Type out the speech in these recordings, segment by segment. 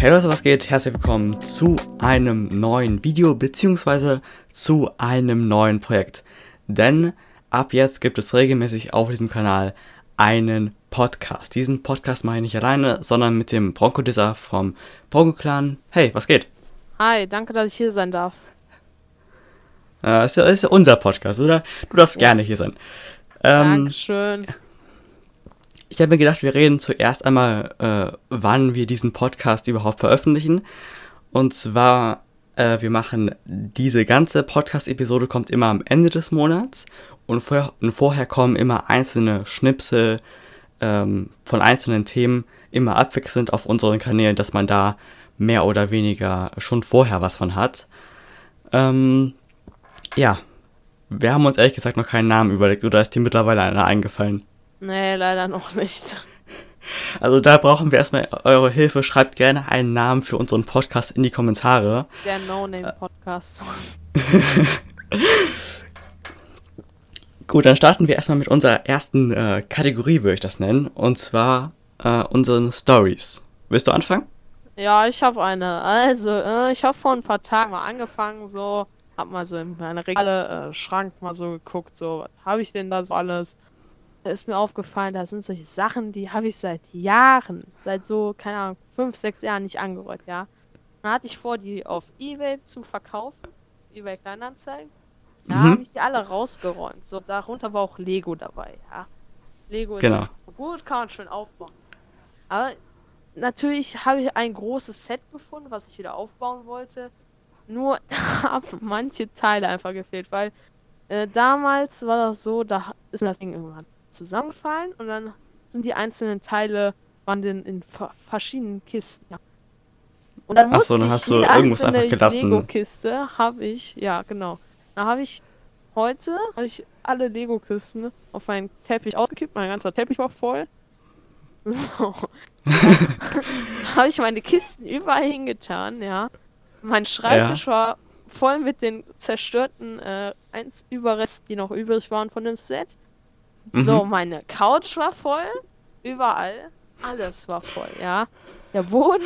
Hey Leute, was geht? Herzlich willkommen zu einem neuen Video beziehungsweise zu einem neuen Projekt. Denn ab jetzt gibt es regelmäßig auf diesem Kanal einen Podcast. Diesen Podcast mache ich nicht alleine, sondern mit dem Bronco-Disser vom Bronco-Clan. Hey, was geht? Hi, danke, dass ich hier sein darf. Äh, ist, ja, ist ja unser Podcast, oder? Du darfst ja. gerne hier sein. Ähm, Dankeschön. Ich habe mir gedacht, wir reden zuerst einmal, äh, wann wir diesen Podcast überhaupt veröffentlichen. Und zwar, äh, wir machen diese ganze Podcast-Episode kommt immer am Ende des Monats und, vor, und vorher kommen immer einzelne Schnipsel ähm, von einzelnen Themen immer abwechselnd auf unseren Kanälen, dass man da mehr oder weniger schon vorher was von hat. Ähm, ja, wir haben uns ehrlich gesagt noch keinen Namen überlegt, oder ist dir mittlerweile einer eingefallen? Nee, leider noch nicht. Also da brauchen wir erstmal eure Hilfe. Schreibt gerne einen Namen für unseren Podcast in die Kommentare. Der No-Name-Podcast. Gut, dann starten wir erstmal mit unserer ersten äh, Kategorie, würde ich das nennen. Und zwar äh, unseren Stories. Willst du anfangen? Ja, ich habe eine. Also, äh, ich habe vor ein paar Tagen mal angefangen, so hab mal so in meine Regale, äh, Schrank mal so geguckt, so, was habe ich denn da so alles? Da ist mir aufgefallen, da sind solche Sachen, die habe ich seit Jahren, seit so, keine Ahnung, fünf, sechs Jahren nicht angerührt, ja. Dann hatte ich vor, die auf Ebay zu verkaufen, Ebay Kleinanzeigen. Da mhm. habe ich die alle rausgeräumt. So, darunter war auch Lego dabei, ja. Lego ist genau. gut, kann man schön aufbauen. Aber natürlich habe ich ein großes Set gefunden, was ich wieder aufbauen wollte. Nur haben manche Teile einfach gefehlt, weil äh, damals war das so, da ist das Ding irgendwann zusammengefallen und dann sind die einzelnen Teile waren in, verschiedenen Kisten. Ja. Und dann Ach so, dann hast du irgendwas einfach gelassen. Lego-Kiste habe ich, ja genau. Da habe ich heute habe ich alle Lego-Kisten auf meinen Teppich ausgekippt, mein ganzer Teppich war voll. So. habe ich meine Kisten überall hingetan, ja. Mein Schreibtisch ja. war voll mit den zerstörten äh, Überresten, die noch übrig waren von dem Set. Mhm. So, meine Couch war voll. Überall. Alles war voll, ja. Der Boden,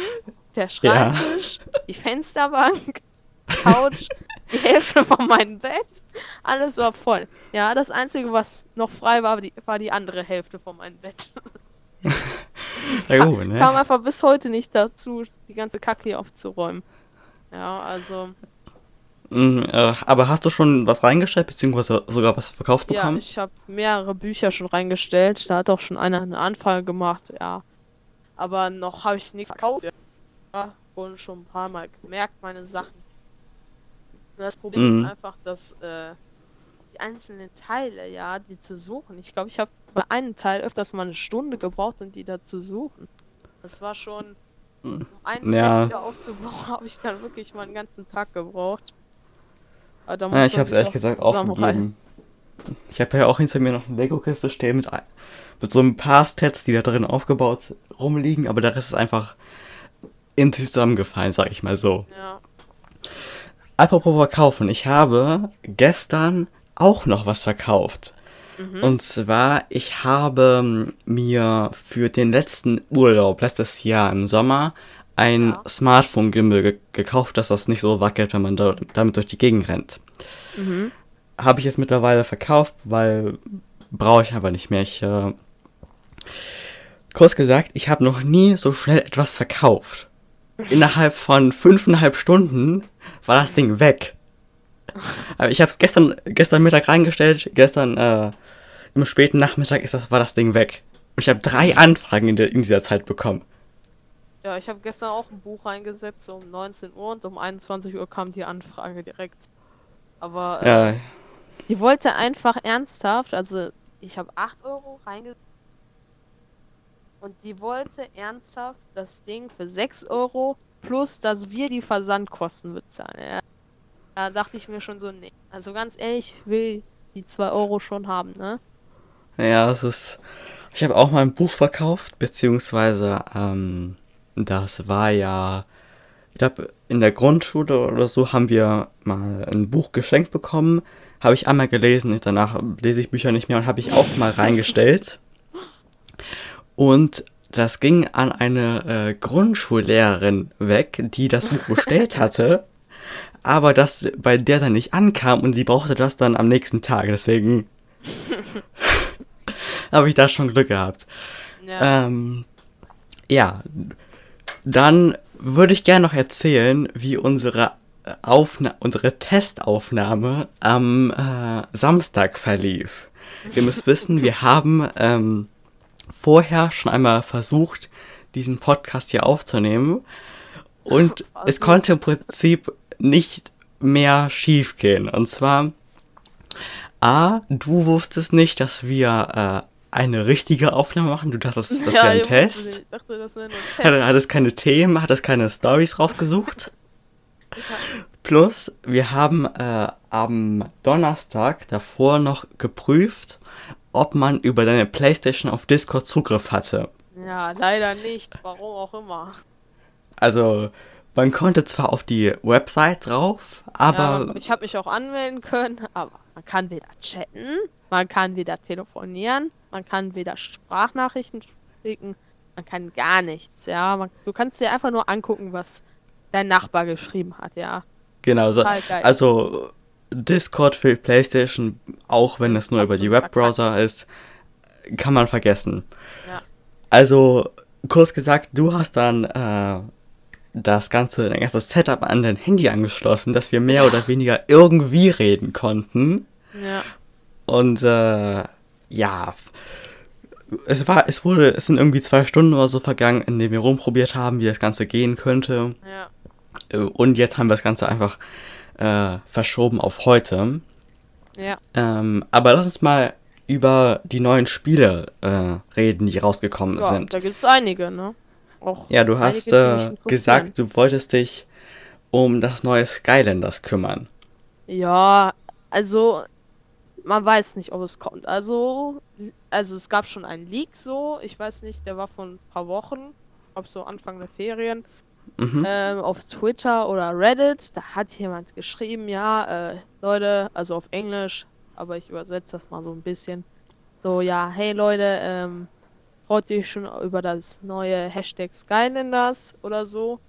der Schreibtisch, ja. die Fensterbank, Couch, die Hälfte von meinem Bett. Alles war voll. Ja, das Einzige, was noch frei war, war die, war die andere Hälfte von meinem Bett. ja, gut, ne? kam einfach bis heute nicht dazu, die ganze Kacke hier aufzuräumen. Ja, also. Mm, äh, aber hast du schon was reingestellt, beziehungsweise sogar was verkauft bekommen? Ja, ich habe mehrere Bücher schon reingestellt. Da hat auch schon einer eine Anfrage gemacht, ja. Aber noch habe ich nichts verkauft. Ja, wurden schon ein paar Mal gemerkt, meine Sachen. Das Problem mhm. ist einfach, dass äh, die einzelnen Teile, ja, die zu suchen. Ich glaube, ich habe bei einem Teil öfters mal eine Stunde gebraucht, um die da zu suchen. Das war schon um einen ja. wieder aufzubauen, habe ich dann wirklich mal einen ganzen Tag gebraucht. Ja, ich habe es ehrlich gesagt aufgegeben. Ich habe ja auch hinter mir noch eine Lego-Kiste stehen mit, mit so ein paar Stats, die da drin aufgebaut rumliegen, aber der Rest ist einfach in zusammengefallen, sag ich mal so. Ja. Apropos verkaufen, ich habe gestern auch noch was verkauft. Mhm. Und zwar, ich habe mir für den letzten Urlaub, letztes Jahr im Sommer, ein ja. Smartphone-Gimbal ge gekauft, dass das nicht so wackelt, wenn man da, damit durch die Gegend rennt. Mhm. Habe ich es mittlerweile verkauft, weil brauche ich einfach nicht mehr. Ich, äh, kurz gesagt, ich habe noch nie so schnell etwas verkauft. Innerhalb von fünfeinhalb Stunden war das Ding weg. Aber ich habe es gestern, gestern Mittag reingestellt, gestern äh, im späten Nachmittag ist das, war das Ding weg. Und ich habe drei Anfragen in, der, in dieser Zeit bekommen. Ja, ich habe gestern auch ein Buch reingesetzt um 19 Uhr und um 21 Uhr kam die Anfrage direkt. Aber äh, ja. die wollte einfach ernsthaft, also ich habe 8 Euro reingesetzt. Und die wollte ernsthaft das Ding für 6 Euro plus, dass wir die Versandkosten bezahlen. Ja. Da dachte ich mir schon so, nee. Also ganz ehrlich, ich will die 2 Euro schon haben, ne? Ja, das ist. Ich habe auch mal ein Buch verkauft, beziehungsweise ähm, das war ja, ich glaube, in der Grundschule oder so haben wir mal ein Buch geschenkt bekommen. Habe ich einmal gelesen, danach lese ich Bücher nicht mehr und habe ich auch mal reingestellt. Und das ging an eine äh, Grundschullehrerin weg, die das Buch bestellt hatte, aber das bei der dann nicht ankam und sie brauchte das dann am nächsten Tag. Deswegen habe ich da schon Glück gehabt. Ja. Ähm, ja, dann würde ich gerne noch erzählen, wie unsere Aufna unsere Testaufnahme am äh, Samstag verlief. Ihr müsst wissen, wir haben ähm, vorher schon einmal versucht, diesen Podcast hier aufzunehmen und also. es konnte im Prinzip nicht mehr schief gehen. Und zwar, A, du wusstest nicht, dass wir äh, eine richtige Aufnahme machen. Du dachtest, das ja, wäre ein Test. Ich dachte, das wäre ein Test. Hat es keine Themen, hat es keine Stories rausgesucht. Plus, wir haben äh, am Donnerstag davor noch geprüft, ob man über deine Playstation auf Discord Zugriff hatte. Ja, leider nicht, warum auch immer. Also, man konnte zwar auf die Website drauf, aber. Ja, ich habe mich auch anmelden können, aber man kann weder chatten, man kann weder telefonieren, man kann weder Sprachnachrichten schicken, man kann gar nichts, ja. Man, du kannst dir einfach nur angucken, was dein Nachbar geschrieben hat, ja. Genau, so, also Discord für PlayStation, auch wenn es nur über die Webbrowser ist, kann man vergessen. Ja. Also, kurz gesagt, du hast dann äh, das ganze, dein ganzes Setup an dein Handy angeschlossen, dass wir mehr ja. oder weniger irgendwie reden konnten. Ja. Und äh, ja, es war, es wurde, es sind irgendwie zwei Stunden oder so vergangen, in denen wir rumprobiert haben, wie das Ganze gehen könnte. Ja. Äh, und jetzt haben wir das Ganze einfach äh, verschoben auf heute. Ja. Ähm, aber lass uns mal über die neuen Spiele äh, reden, die rausgekommen ja, sind. Da gibt es einige, ne? Auch ja, du hast äh, gesagt, du wolltest dich um das neue Skylanders kümmern. Ja, also man weiß nicht, ob es kommt. Also, also es gab schon einen Leak so, ich weiß nicht, der war von ein paar Wochen, ob so Anfang der Ferien mhm. ähm, auf Twitter oder Reddit, da hat jemand geschrieben, ja, äh, Leute, also auf Englisch, aber ich übersetze das mal so ein bisschen. So, ja, hey Leute, ähm, freut ihr schon über das neue Hashtag Skylanders oder so?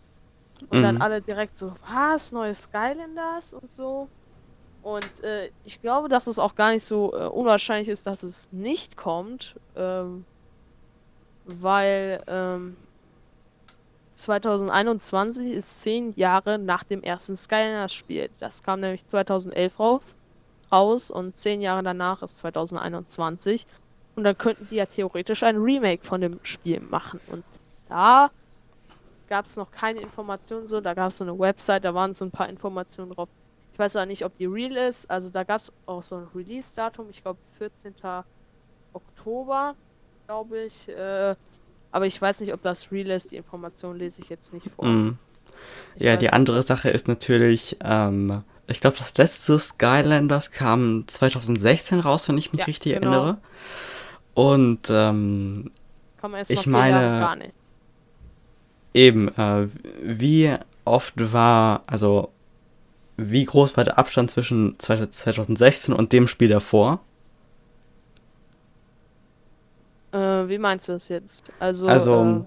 Und mhm. dann alle direkt so, was, neue Skylanders und so. Und äh, ich glaube, dass es auch gar nicht so äh, unwahrscheinlich ist, dass es nicht kommt, ähm, weil ähm, 2021 ist zehn Jahre nach dem ersten Skylanders-Spiel. Das kam nämlich 2011 rauf, raus und zehn Jahre danach ist 2021. Und dann könnten die ja theoretisch ein Remake von dem Spiel machen. Und da gab es noch keine Informationen so. Da gab es so eine Website, da waren so ein paar Informationen drauf. Ich weiß auch nicht, ob die real ist. Also da gab es auch so ein Release-Datum. Ich glaube 14. Oktober, glaube ich. Äh, aber ich weiß nicht, ob das real ist. Die Information lese ich jetzt nicht vor. Mm. Ja, die andere nicht. Sache ist natürlich, ähm, ich glaube, das letzte Skylanders kam 2016 raus, wenn ich mich ja, richtig genau. erinnere. Und ähm, ich meine, eben, äh, wie oft war, also wie groß war der Abstand zwischen 2016 und dem Spiel davor? Äh, wie meinst du das jetzt? Also, also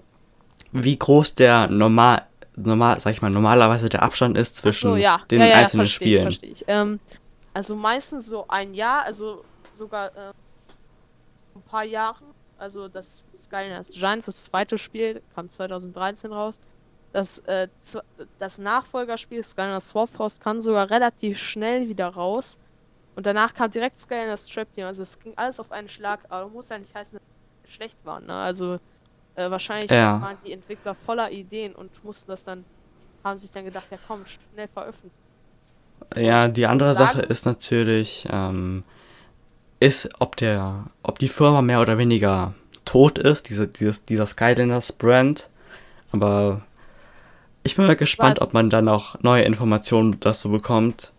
äh, wie groß der normal, normal, sag ich mal, normalerweise der Abstand ist zwischen so, ja. den ja, ja, einzelnen versteh Spielen. Ich, verstehe ich. Ähm, also meistens so ein Jahr, also sogar äh, ein paar Jahren. Also das Skylanders Giants, das zweite Spiel, kam 2013 raus. Das, äh, das Nachfolgerspiel Skylanders Swap Force kam sogar relativ schnell wieder raus. Und danach kam direkt Skylanders Trap Team. Also es ging alles auf einen Schlag, aber muss ja nicht heißen, dass schlecht waren. Ne? Also äh, wahrscheinlich ja. waren die Entwickler voller Ideen und mussten das dann, haben sich dann gedacht, ja komm, schnell veröffentlichen. Ja, die andere sagen, Sache ist natürlich, ähm, ist, ob der, ob die Firma mehr oder weniger tot ist, diese, dieses, dieser Skylanders Brand. Aber ich bin mal gespannt, ob man da noch neue Informationen dazu bekommt.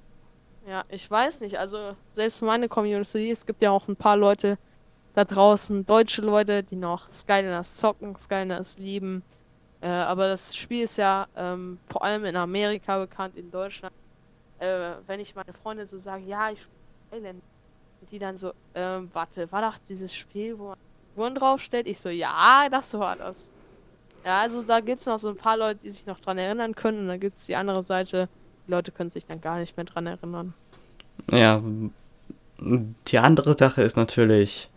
Ja, ich weiß nicht. Also selbst meine Community, es gibt ja auch ein paar Leute, da draußen, deutsche Leute, die noch Skylanders zocken, Skylanders lieben. Äh, aber das Spiel ist ja ähm, vor allem in Amerika bekannt, in Deutschland. Äh, wenn ich meine Freunde so sage, ja, ich spiele die dann so, ähm, warte, war doch dieses Spiel, wo man Figuren draufstellt. Ich so, ja, das war das. Ja, also da gibt es noch so ein paar Leute, die sich noch dran erinnern können. Und dann gibt es die andere Seite, die Leute können sich dann gar nicht mehr dran erinnern. Ja, die andere Sache ist natürlich,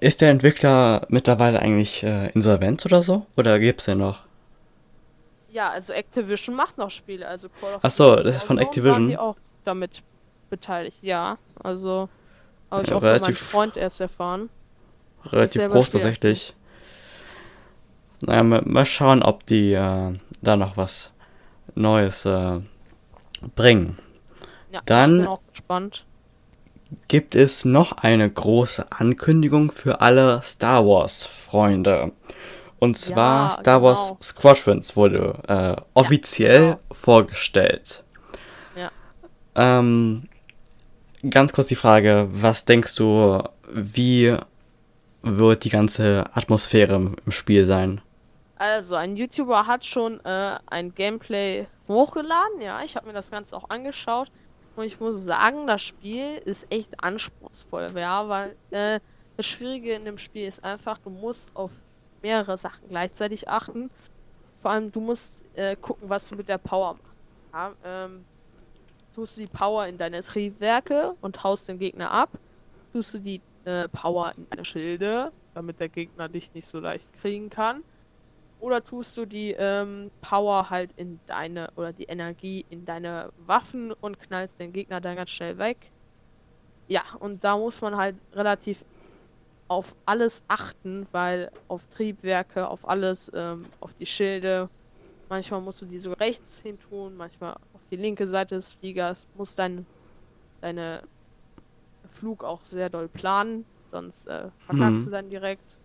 ist der Entwickler mittlerweile eigentlich äh, insolvent oder so? Oder gibt es den noch? Ja, also Activision macht noch Spiele. Also Call of Ach so, das ist von Activision. Die auch damit beteiligt, ja. Also habe ich Ja, auch von meinem Freund erst erfahren. Relativ groß tatsächlich. Naja, mal, schauen, ob die äh, da noch was Neues äh, bringen. Ja, Dann- ich bin auch gespannt. Gibt es noch eine große Ankündigung für alle Star Wars Freunde? Und zwar Ja, Star Wars genau. Squadrons wurde äh, offiziell genau. vorgestellt. Ja. Ähm, ganz kurz die Frage, was denkst du, wie wird die ganze Atmosphäre im Spiel sein? Also, ein YouTuber hat schon äh, ein Gameplay hochgeladen, ja. Ich habe mir das Ganze auch angeschaut. Und ich muss sagen, das Spiel ist echt anspruchsvoll, ja, weil äh, das Schwierige in dem Spiel ist einfach, du musst auf mehrere Sachen gleichzeitig achten. Vor allem, du musst äh, gucken, was du mit der Power machst. Ja, ähm, tust du die Power in deine Triebwerke und haust den Gegner ab. Tust du die äh, Power in deine Schilde, damit der Gegner dich nicht so leicht kriegen kann. Oder tust du die ähm, Power halt in deine, oder die Energie in deine Waffen und knallst den Gegner dann ganz schnell weg. Ja, und da muss man halt relativ auf alles achten, weil auf Triebwerke, auf alles, ähm, auf die Schilde, manchmal musst du die so rechts hin tun, manchmal auf die linke Seite des Fliegers, muss dein, deine Flug auch sehr doll planen, sonst äh, verkackst Mhm. du dann direkt.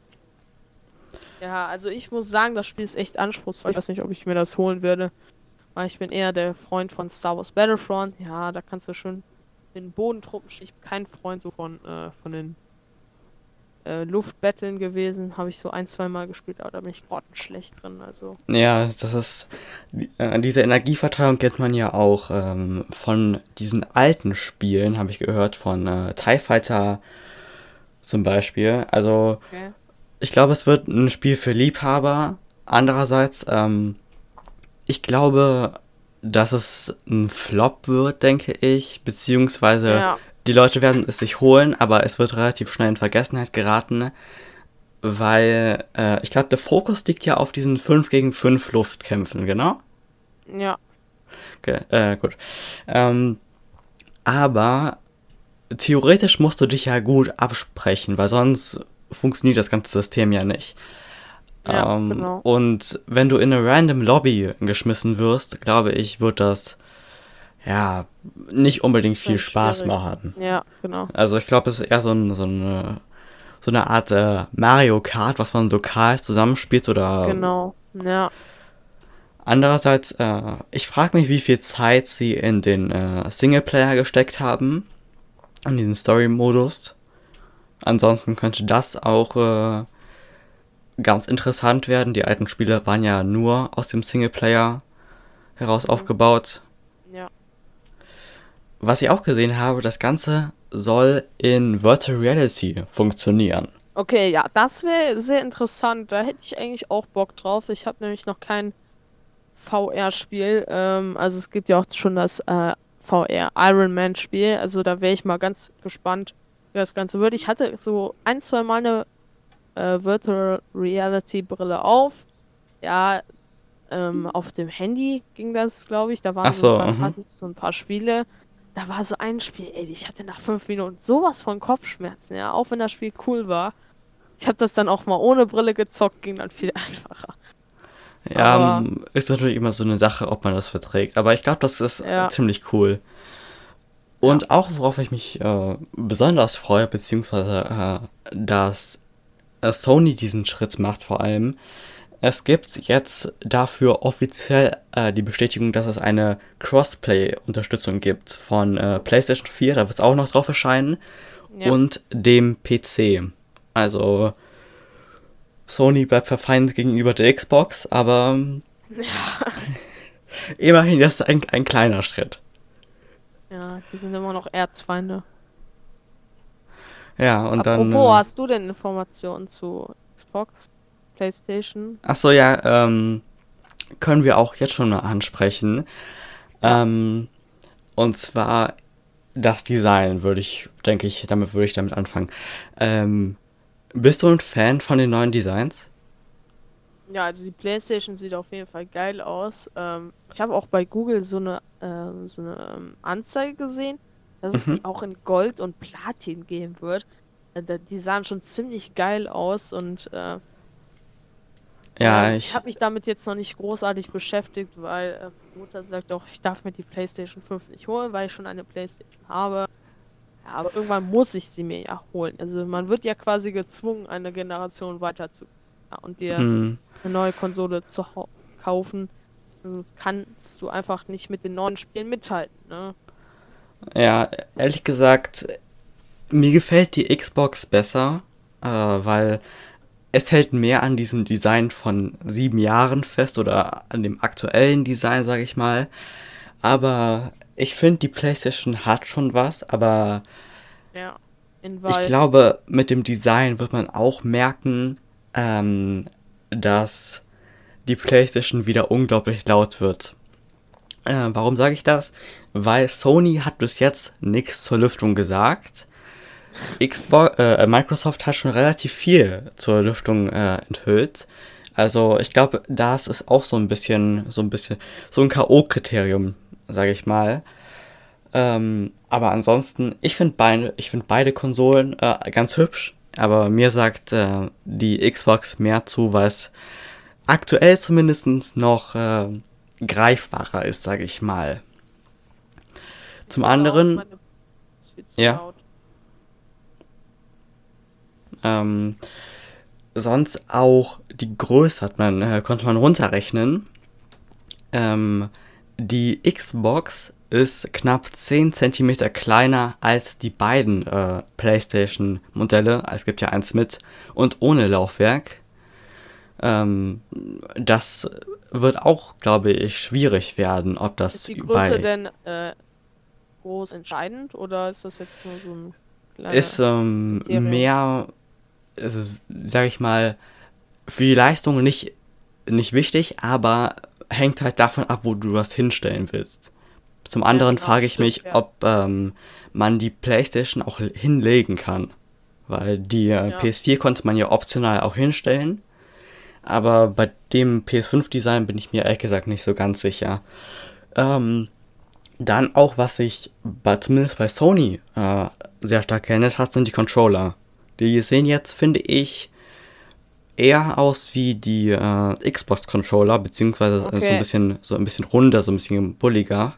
Ja, also ich muss sagen, das Spiel ist echt anspruchsvoll. Ich weiß nicht, ob ich mir das holen würde. Weil ich bin eher der Freund von Star Wars Battlefront. Ja, da kannst du schon den Bodentruppen. Ich bin kein Freund so von, äh, von den äh, Luftbattlen gewesen. Habe ich so ein, zwei Mal gespielt, aber da bin ich grottenschlecht drin. Also, Ja, das ist. Äh, diese Energieverteilung kennt man ja auch ähm, von diesen alten Spielen, habe ich gehört, von äh, TIE Fighter zum Beispiel. Also, okay. Ich glaube, es wird ein Spiel für Liebhaber. Andererseits, ähm, ich glaube, dass es ein Flop wird, denke ich. Beziehungsweise Ja. die Leute werden es sich holen, aber es wird relativ schnell in Vergessenheit geraten. Weil, äh, ich glaube, der Fokus liegt ja auf diesen 5 gegen 5 Luftkämpfen, genau? Ja. Okay, äh, gut. Ähm, aber theoretisch musst du dich ja gut absprechen, weil sonst funktioniert das ganze System ja nicht. Ja, ähm, genau. Und wenn du in eine random Lobby geschmissen wirst, glaube ich, wird das ja nicht unbedingt viel Spaß schwierig. machen. Ja, genau. Also ich glaube, es ist eher so, ein, so, eine, so eine Art äh, Mario Kart, was man lokal zusammenspielt oder Genau. Ja. Andererseits, äh, ich frage mich, wie viel Zeit sie in den äh, Singleplayer gesteckt haben, in diesen Story-Modus. Ansonsten könnte das auch äh, ganz interessant werden. Die alten Spiele waren ja nur aus dem Singleplayer heraus aufgebaut. Ja. Was ich auch gesehen habe, das Ganze soll in Virtual Reality funktionieren. Okay, ja, das wäre sehr interessant. Da hätte ich eigentlich auch Bock drauf. Ich habe nämlich noch kein VR-Spiel. Ähm, also es gibt ja auch schon das äh, VR Iron Man Spiel. Also da wäre ich mal ganz gespannt, das Ganze wird. Ich hatte so ein, zwei Mal eine äh, Virtual Reality Brille auf. Ja, ähm, auf dem Handy ging das, glaube ich. Da waren Ach so, so, ein mhm. paar, ich so ein paar Spiele. Da war so ein Spiel, ey, ich hatte nach fünf Minuten sowas von Kopfschmerzen, ja, auch wenn das Spiel cool war. Ich habe das dann auch mal ohne Brille gezockt, ging dann viel einfacher. Ja, Aber- m, ist natürlich immer so eine Sache, ob man das verträgt. Aber ich glaube, das ist Ja. ziemlich cool. Und auch, worauf ich mich äh, besonders freue, beziehungsweise, äh, dass äh, Sony diesen Schritt macht vor allem. Es gibt jetzt dafür offiziell äh, die Bestätigung, dass es eine Crossplay-Unterstützung gibt von äh, PlayStation 4, da wird es auch noch drauf erscheinen, Ja. und dem PC. Also Sony bleibt verfeindet gegenüber der Xbox, aber ähm, immerhin das ist ein, ein kleiner Schritt. Ja, die sind immer noch Erzfeinde. Ja, und dann. Apropos, Äh, hast du denn Informationen zu Xbox, PlayStation? Achso, ja, ähm, können wir auch jetzt schon mal ansprechen. Ähm, und zwar das Design würde ich, denke ich, damit würde ich damit anfangen. Ähm, bist du ein Fan von den neuen Designs? Ja, also die PlayStation sieht auf jeden Fall geil aus. Ähm, ich habe auch bei Google so eine, ähm, so eine ähm, Anzeige gesehen, dass es Mhm. die auch in Gold und Platin geben wird. Äh, die sahen schon ziemlich geil aus und äh, Ja, äh, ich, habe mich damit jetzt noch nicht großartig beschäftigt, weil äh, Mutter sagt auch, ich darf mir die PlayStation 5 nicht holen, weil ich schon eine PlayStation habe. Ja, aber irgendwann muss ich sie mir ja holen. Also man wird ja quasi gezwungen, eine Generation weiter zu ja, und dir hm, eine neue Konsole zu kaufen. Sonst kannst du einfach nicht mit den neuen Spielen mithalten, ne? ja, ehrlich gesagt, mir gefällt die Xbox besser, äh, weil es hält mehr an diesem Design von sieben Jahren fest oder an dem aktuellen Design, sage ich mal. Aber ich finde, die PlayStation hat schon was, aber Ja. Ich glaube, mit dem Design wird man auch merken, ähm, dass die PlayStation wieder unglaublich laut wird. Äh, warum sage ich das? Weil Sony hat bis jetzt nichts zur Lüftung gesagt. Xbox, äh, Microsoft hat schon relativ viel zur Lüftung äh, enthüllt. Also ich glaube, das ist auch so ein bisschen, so ein bisschen, so ein K.O.-Kriterium, sage ich mal. Ähm, aber ansonsten, ich finde beide, ich finde beide Konsolen äh, ganz hübsch. Aber mir sagt äh, die Xbox mehr zu, weil es aktuell zumindest noch äh, greifbarer ist, sage ich mal. Zum anderen, Ja. laut. ähm, sonst auch die Größe hat man, äh, konnte man runterrechnen. Ähm, die Xbox ist knapp 10 cm kleiner als die beiden äh, PlayStation-Modelle. Es gibt ja eins mit und ohne Laufwerk. Ähm, das wird auch, glaube ich, schwierig werden, ob das Ist die Größe bei denn äh, groß entscheidend oder ist das jetzt nur so ein kleiner ist ähm, Kriterium? mehr, also, sag ich mal, für die Leistung nicht, nicht wichtig, aber hängt halt davon ab, wo du das hinstellen willst. Zum anderen genau, frage ich stimmt, mich, ja. ob ähm, man die PlayStation auch hinlegen kann. Weil die äh, Ja. PS4 konnte man ja optional auch hinstellen. Aber bei dem PS5-Design bin ich mir ehrlich gesagt nicht so ganz sicher. Ähm, dann auch, was sich bei, zumindest bei Sony äh, sehr stark geändert hat, sind die Controller. Die sehen jetzt, finde ich, eher aus wie die äh, Xbox-Controller, beziehungsweise so Okay. ein bisschen so ein bisschen runder, so ein bisschen bulliger.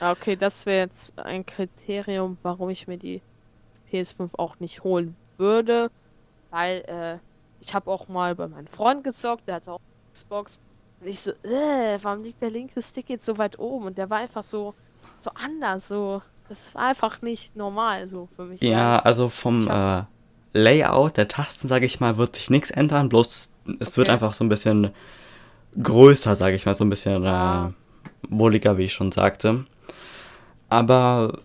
Ah, Okay, das wäre jetzt ein Kriterium, warum ich mir die PS5 auch nicht holen würde, weil äh, ich habe auch mal bei meinem Freund gezockt, der hatte auch Xbox und ich so, äh, warum liegt der linke Stick jetzt so weit oben und der war einfach so so anders, so das war einfach nicht normal so für mich. Ja, also vom äh, Layout der Tasten, sage ich mal, wird sich nichts ändern, bloß es wird Okay. einfach so ein bisschen größer, sage ich mal, so ein bisschen Ja. äh, wohliger, wie ich schon sagte. Aber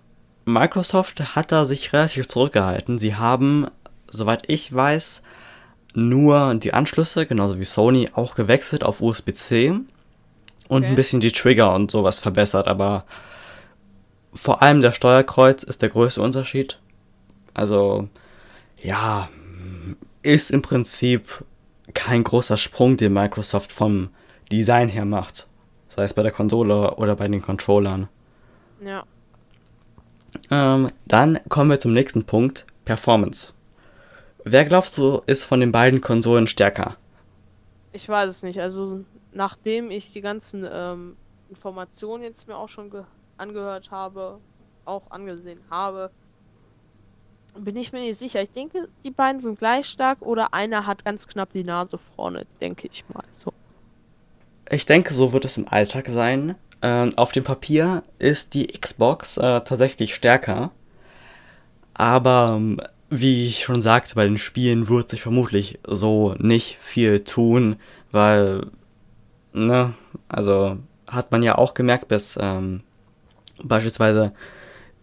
Microsoft hat da sich relativ zurückgehalten. Sie haben, soweit ich weiß, nur die Anschlüsse, genauso wie Sony, auch gewechselt auf USB-C und Okay. ein bisschen die Trigger und sowas verbessert, aber vor allem der Steuerkreuz ist der größte Unterschied. Also, ja, ist im Prinzip kein großer Sprung, den Microsoft vom Design her macht. Sei es bei der Konsole oder bei den Controllern. ja. Ähm, dann kommen wir zum nächsten Punkt, Performance. Wer glaubst du, ist von den beiden Konsolen stärker? Ich weiß es nicht. Also nachdem ich die ganzen ähm, Informationen jetzt mir auch schon ge angehört habe, auch angesehen habe, bin ich mir nicht sicher. Ich denke, die beiden sind gleich stark oder einer hat ganz knapp die Nase vorne, denke ich mal. So. Ich denke, so wird es im Alltag sein. Ähm, auf dem Papier ist die Xbox äh, tatsächlich stärker. Aber ähm, wie ich schon sagte, bei den Spielen wird sich vermutlich so nicht viel tun, weil, ne, also hat man ja auch gemerkt, bis ähm, beispielsweise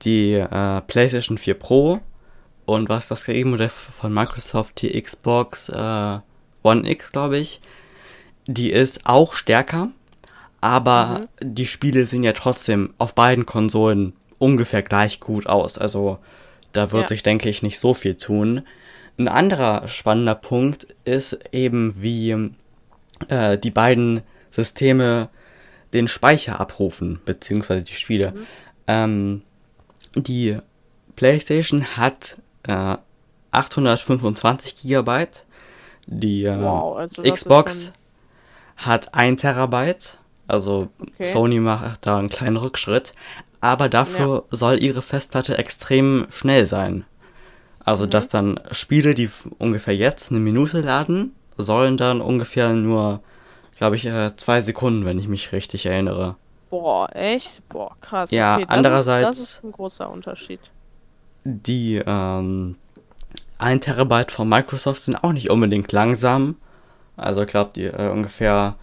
die äh, PlayStation 4 Pro und was das Gegenmodell von Microsoft, die Xbox äh, One X, glaube ich, die ist auch stärker, aber mhm. die Spiele sehen ja trotzdem auf beiden Konsolen ungefähr gleich gut aus. Also da wird ja. sich, denke ich, nicht so viel tun. Ein anderer spannender Punkt ist eben, wie äh, die beiden Systeme den Speicher abrufen, beziehungsweise die Spiele. Mhm. Ähm, die PlayStation hat äh, 825 Gigabyte, die äh, wow, also Xbox hat 1 Terabyte, also okay. Sony macht da einen kleinen Rückschritt, aber dafür ja. soll ihre Festplatte extrem schnell sein. Also, mhm. dass dann Spiele, die ungefähr jetzt eine Minute laden, sollen dann ungefähr nur, glaube ich, äh, zwei Sekunden, wenn ich mich richtig erinnere. Boah, echt? Boah, krass. Ja, okay, andererseits. Das ist, das ist ein großer Unterschied. Die, ähm, 1 Terabyte von Microsoft sind auch nicht unbedingt langsam. Also, ich glaube, die äh, ungefähr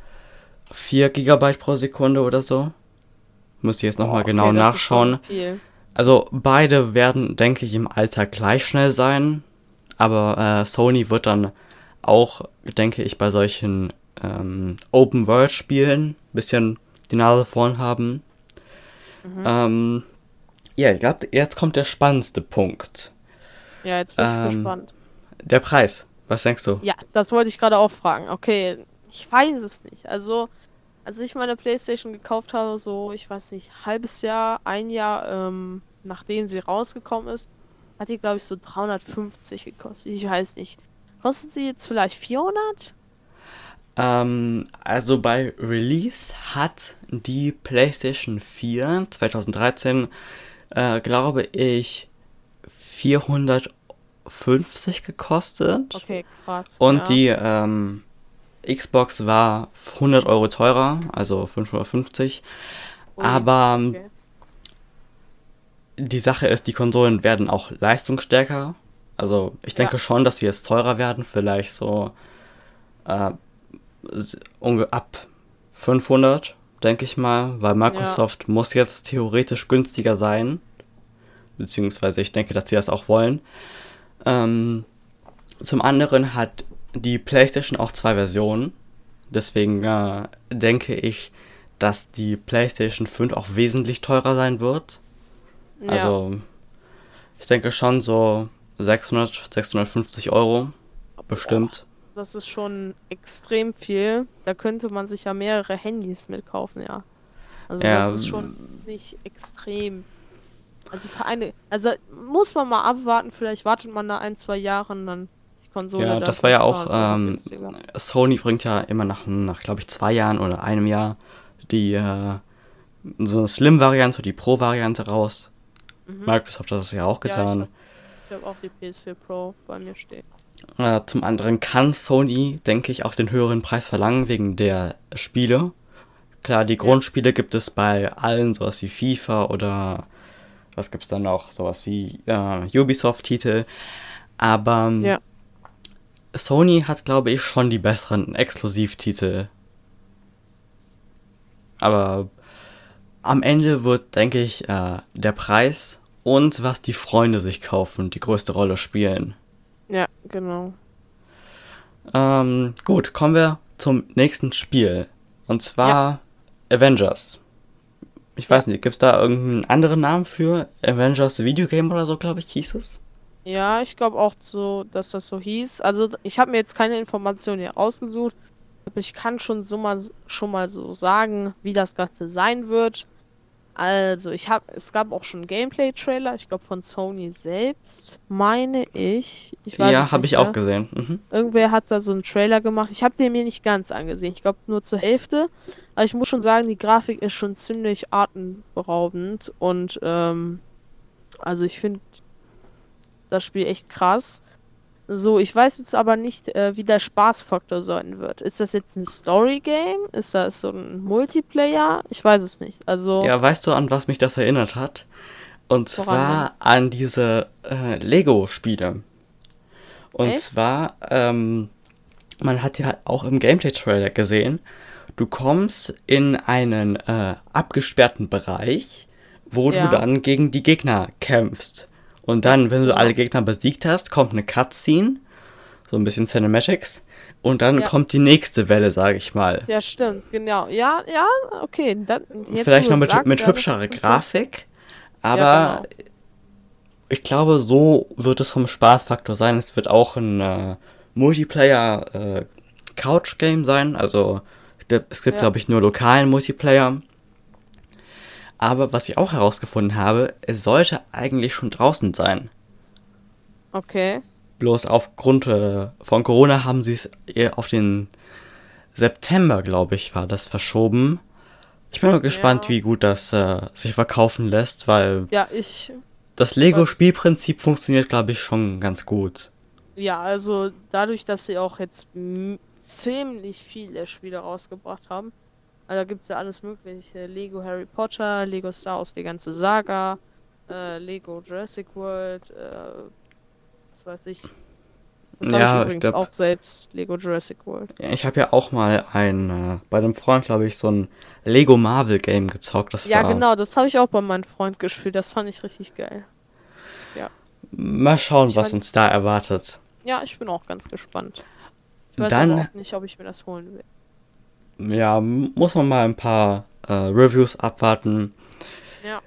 4 Gigabyte pro Sekunde oder so. Muss ich jetzt nochmal okay, genau nachschauen. Also beide werden, denke ich, im Alltag gleich schnell sein. Aber äh, Sony wird dann auch, denke ich, bei solchen ähm, Open-World-Spielen ein bisschen die Nase vorn haben. Mhm. Ähm, ja, ich glaube, jetzt kommt der spannendste Punkt. Ja, jetzt bin ich ähm, gespannt. Der Preis. Was denkst du? Ja, das wollte ich gerade auch fragen. Okay, ich weiß es nicht. Also, als ich meine Playstation gekauft habe, so, ich weiß nicht, halbes Jahr, ein Jahr, ähm, nachdem sie rausgekommen ist, hat die, glaube ich, so 350 gekostet. Ich weiß nicht. Kostet sie jetzt vielleicht 400? Ähm, also bei Release hat die PlayStation 4 2013, äh, glaube ich, 450 gekostet. Okay, krass. Und ja. die, ähm, Xbox war 100 Euro teurer, also 550. Ui, aber ähm, okay. die Sache ist, die Konsolen werden auch leistungsstärker. Also ich denke ja. schon, dass sie jetzt teurer werden, vielleicht so äh, ab 500, denke ich mal, weil Microsoft ja. muss jetzt theoretisch günstiger sein. Beziehungsweise ich denke, dass sie das auch wollen. Ähm, zum anderen hat die PlayStation auch zwei Versionen. Deswegen äh, denke ich, dass die PlayStation 5 auch wesentlich teurer sein wird. Ja. Also, ich denke schon so 600, 650 Euro. Bestimmt. Boah, das ist schon extrem viel. Da könnte man sich ja mehrere Handys mitkaufen, ja. Also, ja, das ist schon nicht extrem. Also, für eine. Also, muss man mal abwarten. Vielleicht wartet man da ein, zwei Jahre und dann Konsole. Ja, das war ja auch, ähm, Sony bringt ja immer nach, nach glaube ich, zwei Jahren oder einem Jahr die äh, so eine Slim-Variante, die Pro-Variante raus. Mhm. Microsoft hat das ja auch getan. Ja, ich habe hab auch die PS4 Pro bei mir stehen. Äh, zum anderen kann Sony, denke ich, auch den höheren Preis verlangen wegen der Spiele. Klar, die Grundspiele ja. gibt es bei allen, sowas wie FIFA oder was gibt es dann noch, sowas wie äh, Ubisoft-Titel. Aber ja. Sony hat, glaube ich, schon die besseren Exklusivtitel. Aber am Ende wird, denke ich, äh, der Preis und was die Freunde sich kaufen, die größte Rolle spielen. Ja, genau. Ähm, gut, kommen wir zum nächsten Spiel. Und zwar ja. Avengers. Ich weiß nicht, gibt es da irgendeinen anderen Namen für? Avengers Videogame oder so, glaube ich, hieß es? Ja, ich glaube auch so, dass das so hieß. Also ich habe mir jetzt keine Informationen hier rausgesucht, aber ich kann schon so mal schon mal so sagen, wie das Ganze sein wird. Also, ich habe es gab auch schon Gameplay-Trailer, ich glaube von Sony selbst, meine ich. ich ja, habe ich auch gesehen. Mhm. Irgendwer hat da so einen Trailer gemacht. Ich habe den mir nicht ganz angesehen. Ich glaube nur zur Hälfte. Aber ich muss schon sagen, die Grafik ist schon ziemlich atemberaubend und ähm, also ich finde das Spiel echt krass. So, ich weiß jetzt aber nicht, äh, wie der Spaßfaktor sein wird. Ist das jetzt ein Story-Game? Ist das so ein Multiplayer? Ich weiß es nicht. Also. Ja, weißt du, an was mich das erinnert hat? Und zwar an diese äh, Lego-Spiele. Und Echt? zwar, ähm, man hat ja auch im Gameplay-Trailer gesehen, du kommst in einen äh, abgesperrten Bereich, wo ja. du dann gegen die Gegner kämpfst. Und dann, wenn du alle Gegner besiegt hast, kommt eine Cutscene, so ein bisschen Cinematics, und dann Ja. kommt die nächste Welle, sage ich mal. Ja, stimmt, genau. Ja, ja, okay. Dann, Vielleicht noch mit, sagst, mit hübscherer Grafik, aber Ja, genau. ich glaube, so wird es vom Spaßfaktor sein. Es wird auch ein äh, Multiplayer äh, sein, also es gibt, es gibt Ja. glaube ich nur lokalen Multiplayer. Aber was ich auch herausgefunden habe, es sollte eigentlich schon draußen sein. Okay. Bloß aufgrund äh, von Corona haben sie es auf den September, glaube ich, war das verschoben. Ich bin mal gespannt, Ja. wie gut das äh, sich verkaufen lässt, weil Ja, ich. das Lego-Spielprinzip funktioniert, glaube ich, schon ganz gut. Ja, also dadurch, dass sie auch jetzt ziemlich viele Spiele rausgebracht haben. Also da gibt es ja alles mögliche. Lego Harry Potter, Lego Star Wars, die ganze Saga, äh, Lego Jurassic World, äh, was weiß ich. Das Ja, habe ich ich übrigens glaub- auch selbst, Lego Jurassic World. Ich habe ja auch mal ein, äh, bei einem Freund, glaube ich, so ein Lego Marvel Game gezockt. Das Ja, war, genau, das habe ich auch bei meinem Freund gespielt. Das fand ich richtig geil. Mal schauen, Ich was fand- uns da erwartet. Ja, ich bin auch ganz gespannt. Ich weiß Dann- aber auch nicht, ob ich mir das holen will. Ja, muss man mal ein paar äh, Reviews abwarten. Ja.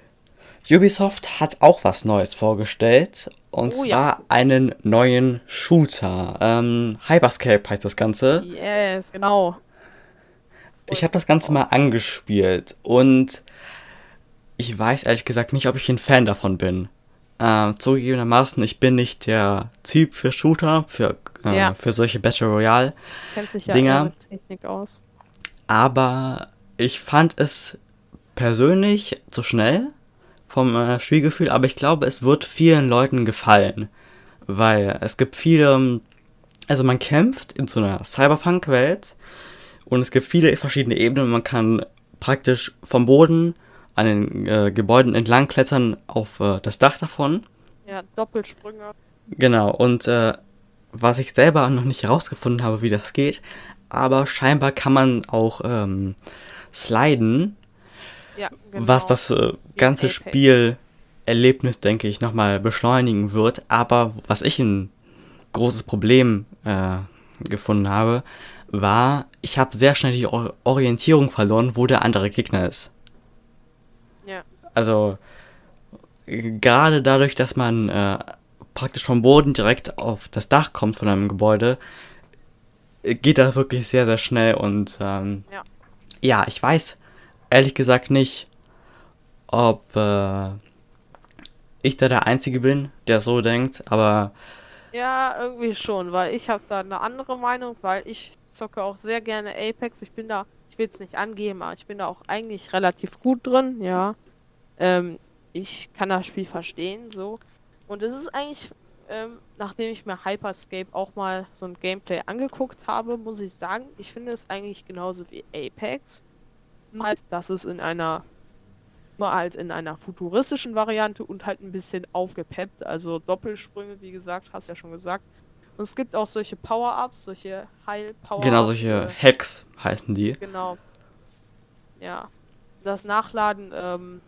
Ubisoft hat auch was Neues vorgestellt. Und Oh zwar ja. einen neuen Shooter. Ähm, Hyperscape heißt das Ganze. Yes, genau. Ich habe das Ganze mal angespielt und ich weiß ehrlich gesagt nicht, ob ich ein Fan davon bin. Ähm, zugegebenermaßen, ich bin nicht der Typ für Shooter, für, äh, Ja. für solche Battle Royale, Kennt sich ja Dinger. mit Technik aus. Aber ich fand es persönlich zu schnell vom äh, Spielgefühl, aber ich glaube, es wird vielen Leuten gefallen, weil es gibt viele, also man kämpft in so einer Cyberpunk-Welt und es gibt viele verschiedene Ebenen. Man kann praktisch vom Boden an den äh, Gebäuden entlang klettern auf äh, das Dach davon. Ja, Doppelsprünge. Genau, und äh, was ich selber noch nicht herausgefunden habe, wie das geht, aber scheinbar kann man auch ähm, sliden, Ja, genau. was das äh, ganze. Spielerlebnis, denke ich, nochmal beschleunigen wird. Aber was ich ein großes Problem äh, gefunden habe, war, ich habe sehr schnell die Or Orientierung verloren, wo der andere Gegner ist. Ja. Also gerade dadurch, dass man äh, praktisch vom Boden direkt auf das Dach kommt von einem Gebäude, geht das wirklich sehr, sehr schnell und ähm, Ja. ja, ich weiß ehrlich gesagt nicht, ob äh, ich da der Einzige bin, der so denkt, aber Ja, irgendwie schon, weil ich habe da eine andere Meinung, weil ich zocke auch sehr gerne Apex. Ich bin da, ich will es nicht angeben, aber ich bin da auch eigentlich relativ gut drin, ja. Ähm, ich kann das Spiel verstehen, so. Und es ist eigentlich, ähm, nachdem ich mir Hyperscape auch mal so ein Gameplay angeguckt habe, muss ich sagen, ich finde es eigentlich genauso wie Apex. Halt, dass es in einer nur halt in einer futuristischen Variante und halt ein bisschen aufgepeppt. Also Doppelsprünge, wie gesagt, hast ja schon gesagt. Und es gibt auch solche Power-Ups, solche Heil-Power-Ups. genau solche äh, Hacks heißen die. Genau. Ja. Das Nachladen ähm,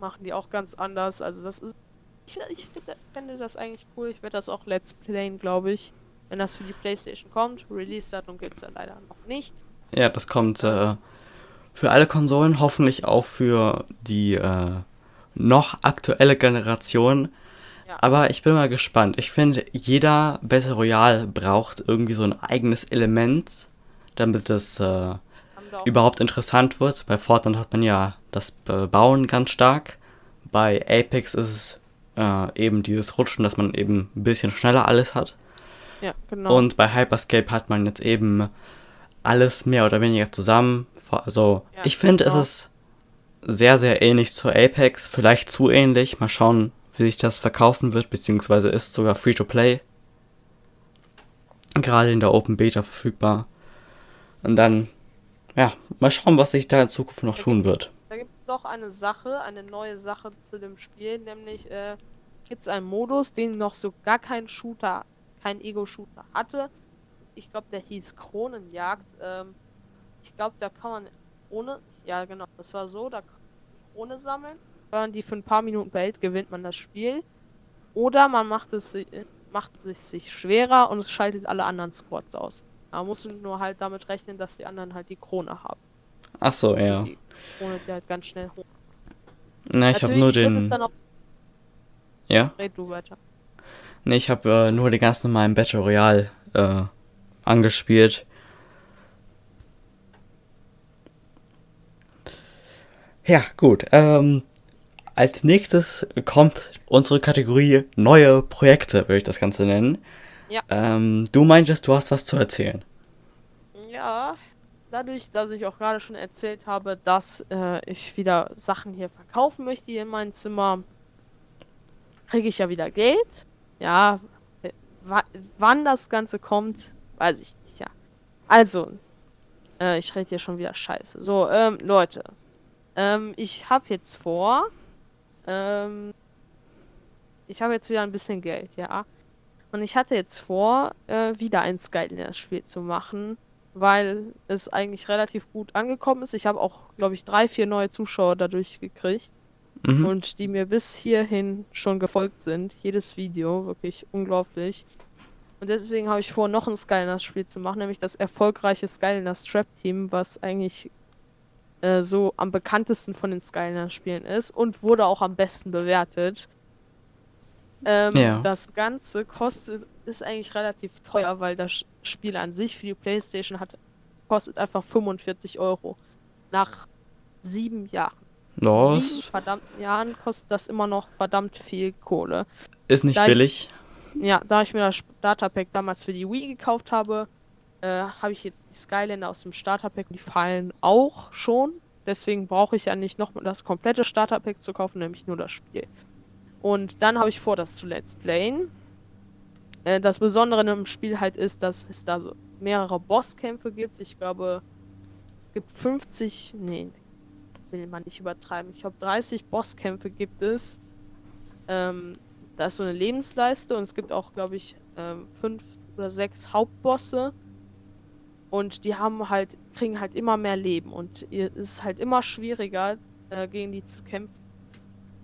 machen die auch ganz anders. Also das ist. Ich, ich finde, das eigentlich cool. Ich werde das auch Let's Playen, glaube ich. Wenn das für die Playstation kommt. Release-Datum gibt es ja leider noch nicht. Ja, das kommt äh, für alle Konsolen, hoffentlich auch für die äh, noch aktuelle Generation. Ja. Aber ich bin mal gespannt. Ich finde, jeder Battle Royale braucht irgendwie so ein eigenes Element, damit es äh, überhaupt interessant wird. Bei Fortnite hat man ja das äh, Bauen ganz stark. Bei Apex ist es äh, eben dieses Rutschen, dass man eben ein bisschen schneller alles hat. Ja, genau. Und bei Hyperscape hat man jetzt eben alles mehr oder weniger zusammen. Also Ja, ich finde, es genau. ist sehr, sehr ähnlich zu Apex. Vielleicht zu ähnlich. Mal schauen, wie sich das verkaufen wird, beziehungsweise ist sogar Free-to-Play. Gerade in der Open Beta verfügbar. Und dann, ja, mal schauen, was sich da in Zukunft noch tun wird. Es noch eine Sache, eine neue Sache zu dem Spiel, nämlich äh, gibt es einen Modus, den noch so gar kein Shooter, kein Ego-Shooter hatte. Ich glaube, der hieß Kronenjagd. Ähm, ich glaube, da kann man ohne, ja genau, das war so, da kann man Krone sammeln. Wenn man die für ein paar Minuten behält, gewinnt man das Spiel. Oder man macht es, macht es sich schwerer und es schaltet alle anderen Squads aus. Da musst du nur halt damit rechnen, dass die anderen halt die Krone haben. Ach so, Also ja. Die Krone die halt ganz schnell hoch. Na, ich habe nur den. Ja? red du weiter. Nee, ich habe äh, nur den ganz normalen Battle Royale äh, angespielt. Ja, gut. Ähm, als nächstes kommt unsere Kategorie neue Projekte, würde ich das Ganze nennen. Ja. Ähm, du meintest, du hast was zu erzählen. Ja, dadurch, dass ich auch gerade schon erzählt habe, dass äh, ich wieder Sachen hier verkaufen möchte hier in meinem Zimmer, kriege ich ja wieder Geld. Ja, äh, wa wann das Ganze kommt, weiß ich nicht, ja. Also, äh, ich rede hier schon wieder Scheiße. So, ähm, Leute, ähm, ich habe jetzt vor, ähm, ich habe jetzt wieder ein bisschen Geld, ja. Und ich hatte jetzt vor, äh, wieder ein Skylanders-Spiel zu machen, weil es eigentlich relativ gut angekommen ist. Ich habe auch, glaube ich, drei, vier neue Zuschauer dadurch gekriegt Mhm. und die mir bis hierhin schon gefolgt sind. Jedes Video, wirklich unglaublich. Und deswegen habe ich vor, noch ein Skylanders-Spiel zu machen, nämlich das erfolgreiche Skylanders Trap Team, was eigentlich äh, so am bekanntesten von den Skylanders-Spielen ist und wurde auch am besten bewertet. Ähm, Ja. Das Ganze kostet, ist eigentlich relativ teuer, weil das Spiel an sich für die Playstation hat, kostet einfach 45 Euro. Nach sieben Jahren. Ja, Sieben verdammten Jahren kostet das immer noch verdammt viel Kohle. ist nicht da ich- billig. Ja, da ich mir das Starterpack damals für die Wii gekauft habe, äh, habe ich jetzt die Skylander aus dem Starterpack. Die fallen auch schon. Deswegen brauche ich ja nicht noch das komplette Starterpack zu kaufen, nämlich nur das Spiel. Und dann habe ich vor, das zu Let's Playen. Äh, das Besondere im Spiel halt ist, dass es da so mehrere Bosskämpfe gibt. Ich glaube, es gibt 50, nee, will man nicht übertreiben. Ich glaube, 30 Bosskämpfe gibt es. Ähm, da ist so eine Lebensleiste und es gibt auch, glaube ich, ähm, fünf oder sechs Hauptbosse. Und die haben halt, kriegen halt immer mehr Leben und es ist halt immer schwieriger, äh, gegen die zu kämpfen.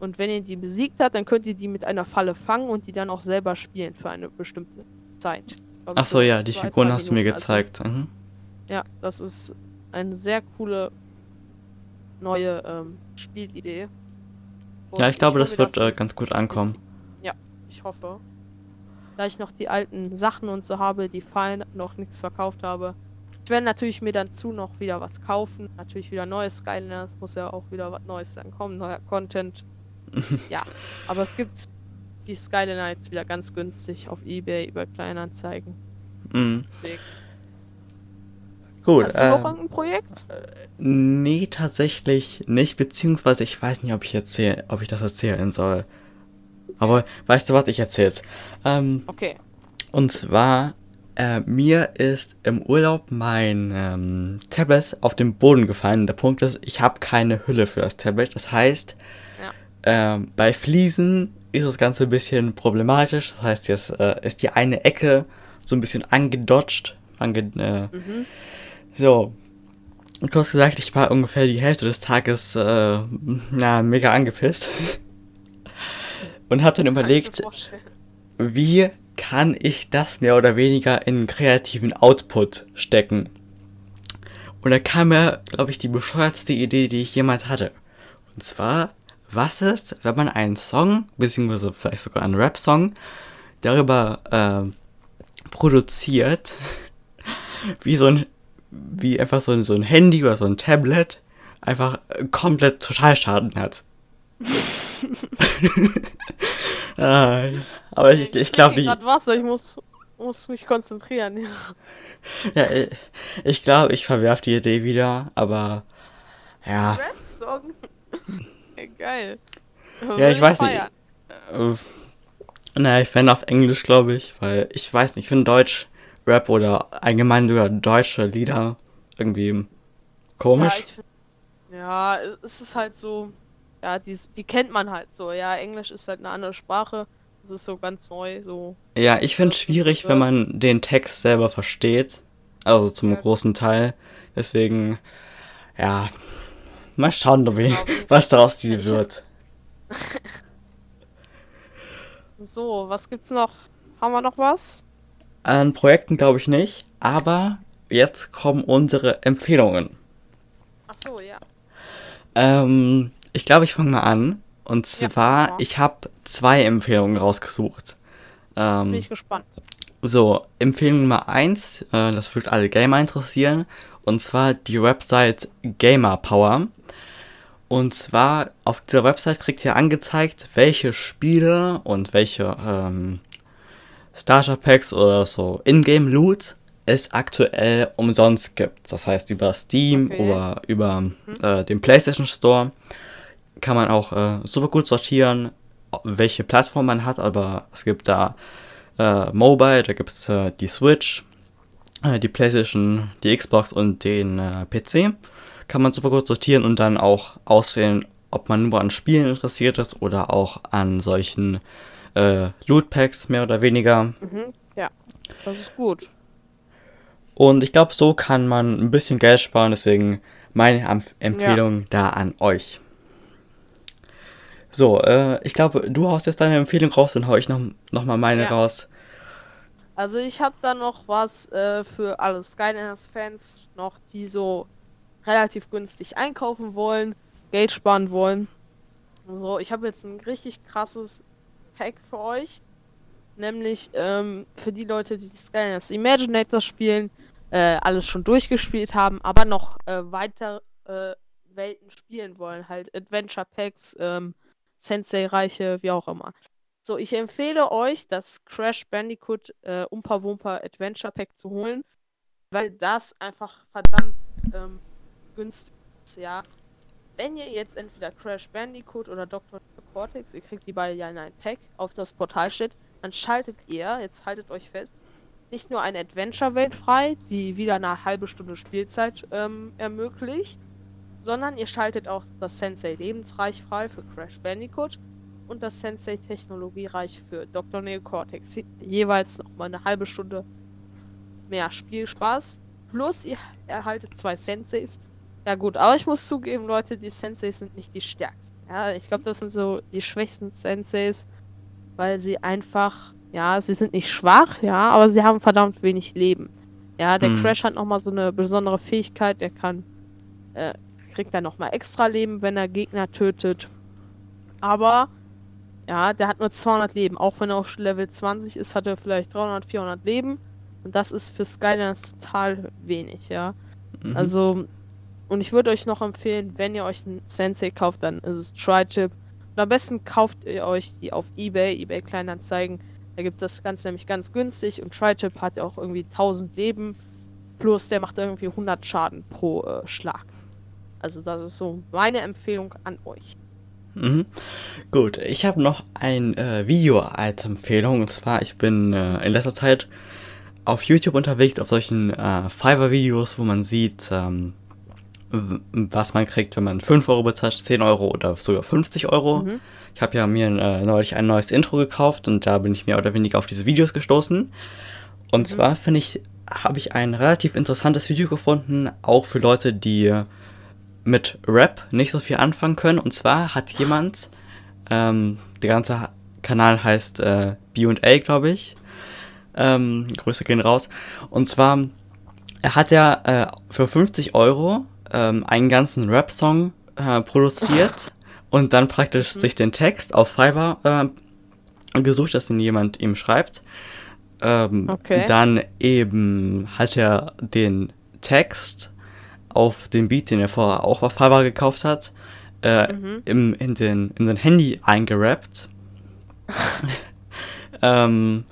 Und wenn ihr die besiegt habt, dann könnt ihr die mit einer Falle fangen und die dann auch selber spielen für eine bestimmte Zeit. Glaub ich, Ach so, ja, die Figuren hast du mir. Also, gezeigt. Mhm. ja, das ist eine sehr coole neue ähm, Spielidee. Und Ja, ich glaube, das hoffe, wird dass- äh, ganz gut ankommen. Ich hoffe. Da ich noch die alten Sachen und so habe, die fallen, noch nichts verkauft habe. Ich werde natürlich mir dann zu noch wieder was kaufen. Natürlich wieder neues Skylanders. Muss ja auch wieder was Neues dann kommen, neuer Content. Ja, aber es gibt die Skylander jetzt wieder ganz günstig auf Ebay über Kleinanzeigen. Mhm. Deswegen. Gut, Hast du noch äh, irgendein Projekt? nee, tatsächlich nicht, beziehungsweise ich weiß nicht, ob ich erzähl, ob ich das erzählen soll. Aber weißt du was, ich erzähl's. Ähm, Okay. und zwar, äh, mir ist im Urlaub mein ähm, Tablet auf den Boden gefallen. Der Punkt ist, ich habe keine Hülle für das Tablet. Das heißt. Ähm, bei Fliesen ist das Ganze ein bisschen problematisch. Das heißt, jetzt äh, ist die eine Ecke so ein bisschen angedodged. Ange äh, Mhm. so. Und kurz gesagt, ich war ungefähr die Hälfte des Tages äh, na, mega angepisst. Und habe dann überlegt, wie kann ich das mehr oder weniger in kreativen Output stecken? Und da kam mir, glaube ich, die bescheuertste Idee, die ich jemals hatte. Und zwar, was ist, wenn man einen Song, beziehungsweise vielleicht sogar einen Rap-Song, darüber äh, produziert, wie so ein, wie einfach so ein, so ein Handy oder so ein Tablet einfach äh, komplett Totalschaden hat. ah, aber ich, ich glaube nicht. grad Wasser, ich muss, muss mich konzentrieren. Ja. Ja, ich- ich glaube, ich verwerf die Idee wieder, aber ja, Rap-Song? Ja, geil. ja, ich weiß nicht. Äh, naja, ich fände auf Englisch, glaube ich, weil ich weiß nicht, ich finde Deutsch Rap oder allgemein sogar deutsche Lieder irgendwie Ja, komisch. ich find, ja, es ist halt so, ja, die, die kennt man halt so. Ja, Englisch ist halt eine andere Sprache. Das ist so ganz neu, so. Ja, ich finde es schwierig, wenn man den Text selber versteht. Also zum Ja. großen Teil. Deswegen, ja, mal schauen, Genau. was daraus die Ich- wird. So, was gibt's noch? Haben wir noch was? An Projekten glaube ich nicht, aber jetzt kommen unsere Empfehlungen. Ach so, ja. Ähm, ich glaube, ich fange mal an. Und zwar, ja. ich habe zwei Empfehlungen rausgesucht. Bin Ähm, ich gespannt. so, Empfehlung Nummer eins, äh, das wird alle Gamer interessieren. Und zwar die Website Gamer Power. Und zwar auf dieser Website kriegt ihr angezeigt, welche Spiele und welche ähm, Starter Packs oder so Ingame Loot es aktuell umsonst gibt. Das heißt über Steam Okay. oder über äh, den PlayStation Store kann man auch äh, super gut sortieren, welche Plattform man hat, aber es gibt da äh, Mobile, da gibt es äh, die Switch, äh, die PlayStation, die Xbox und den äh, PC. Kann man super gut sortieren und dann auch auswählen, ob man nur an Spielen interessiert ist oder auch an solchen äh, Loot Packs mehr oder weniger. Mhm. Ja, das ist gut. Und ich glaube, so kann man ein bisschen Geld sparen, deswegen meine Empf Empfehlung da an euch. So, äh, ich glaube, du haust jetzt deine Empfehlung raus, dann hau ich noch, noch mal meine Ja. raus. Also ich habe da noch was äh, für alle Skydance-Fans noch, die so relativ günstig einkaufen wollen, Geld sparen wollen. So, ich habe jetzt ein richtig krasses Pack für euch. Nämlich ähm, für die Leute, die Skydance Imaginator spielen, äh, alles schon durchgespielt haben, aber noch äh, weiter äh, Welten spielen wollen. Halt Adventure Packs, ähm, Sensei-Reiche, wie auch immer. So, ich empfehle euch, das Crash Bandicoot äh, Umpa Wumpa Adventure Pack zu holen, weil das einfach verdammt ähm, günstig ist, ja. Wenn ihr jetzt entweder Crash Bandicoot oder Dr. Cortex, ihr kriegt die beide ja in ein Pack, auf das Portal steht, dann schaltet ihr, jetzt haltet euch fest, nicht nur eine Adventure-Welt frei, die wieder eine halbe Stunde Spielzeit ähm, ermöglicht, sondern ihr schaltet auch das Sensei Lebensreich frei für Crash Bandicoot und das Sensei Technologiereich für Dr. Neocortex. Jeweils nochmal eine halbe Stunde mehr Spielspaß. Plus ihr erhaltet zwei Senseis. Ja gut, aber ich muss zugeben, Leute, die Senseis sind nicht die stärksten. Ja, ich glaube, das sind so die schwächsten Senseis, weil sie einfach, ja, sie sind nicht schwach, ja, aber sie haben verdammt wenig Leben. Ja, der Hm. Crash hat nochmal so eine besondere Fähigkeit, der kann, äh, kriegt dann nochmal extra Leben, wenn er Gegner tötet. Aber, ja, der hat nur 200 Leben. Auch wenn er auf Level 20 ist, hat er vielleicht 300, 400 Leben. Und das ist für Skydance total wenig, ja. Mhm. Also, und ich würde euch noch empfehlen, wenn ihr euch einen Sensei kauft, dann ist es Tri-Tip. Und am besten kauft ihr euch die auf Ebay, Ebay Kleinanzeigen. Da gibt es das Ganze nämlich ganz günstig und Tri-Tip hat ja auch irgendwie 1000 Leben. Plus der macht irgendwie 100 Schaden pro äh, Schlag. Also das ist so meine Empfehlung an euch. Mhm. Gut, ich habe noch ein äh, Video als Empfehlung. Und zwar, ich bin äh, in letzter Zeit auf YouTube unterwegs, auf solchen äh, Fiverr-Videos, wo man sieht, ähm, was man kriegt, wenn man 5 Euro bezahlt, 10 Euro oder sogar 50 Euro. Mhm. Ich habe ja mir äh, neulich ein neues Intro gekauft und da bin ich mehr oder weniger auf diese Videos gestoßen. Und zwar finde ich, habe ich ein relativ interessantes Video gefunden, auch für Leute, die mit Rap nicht so viel anfangen können. Und zwar hat jemand, ähm, der ganze Kanal heißt äh, B&A, glaube ich. Ähm, Grüße gehen raus. Und zwar hat er äh, für 50 Euro ähm, einen ganzen Rap-Song äh, produziert und dann praktisch sich den Text auf Fiverr äh, gesucht, dass ihn jemand ihm schreibt. Ähm, Okay. Dann eben hat er den Text auf den Beat, den er vorher auch auf Fiverr gekauft hat, äh, Mhm. im, in, den, in sein Handy eingerappt. ähm,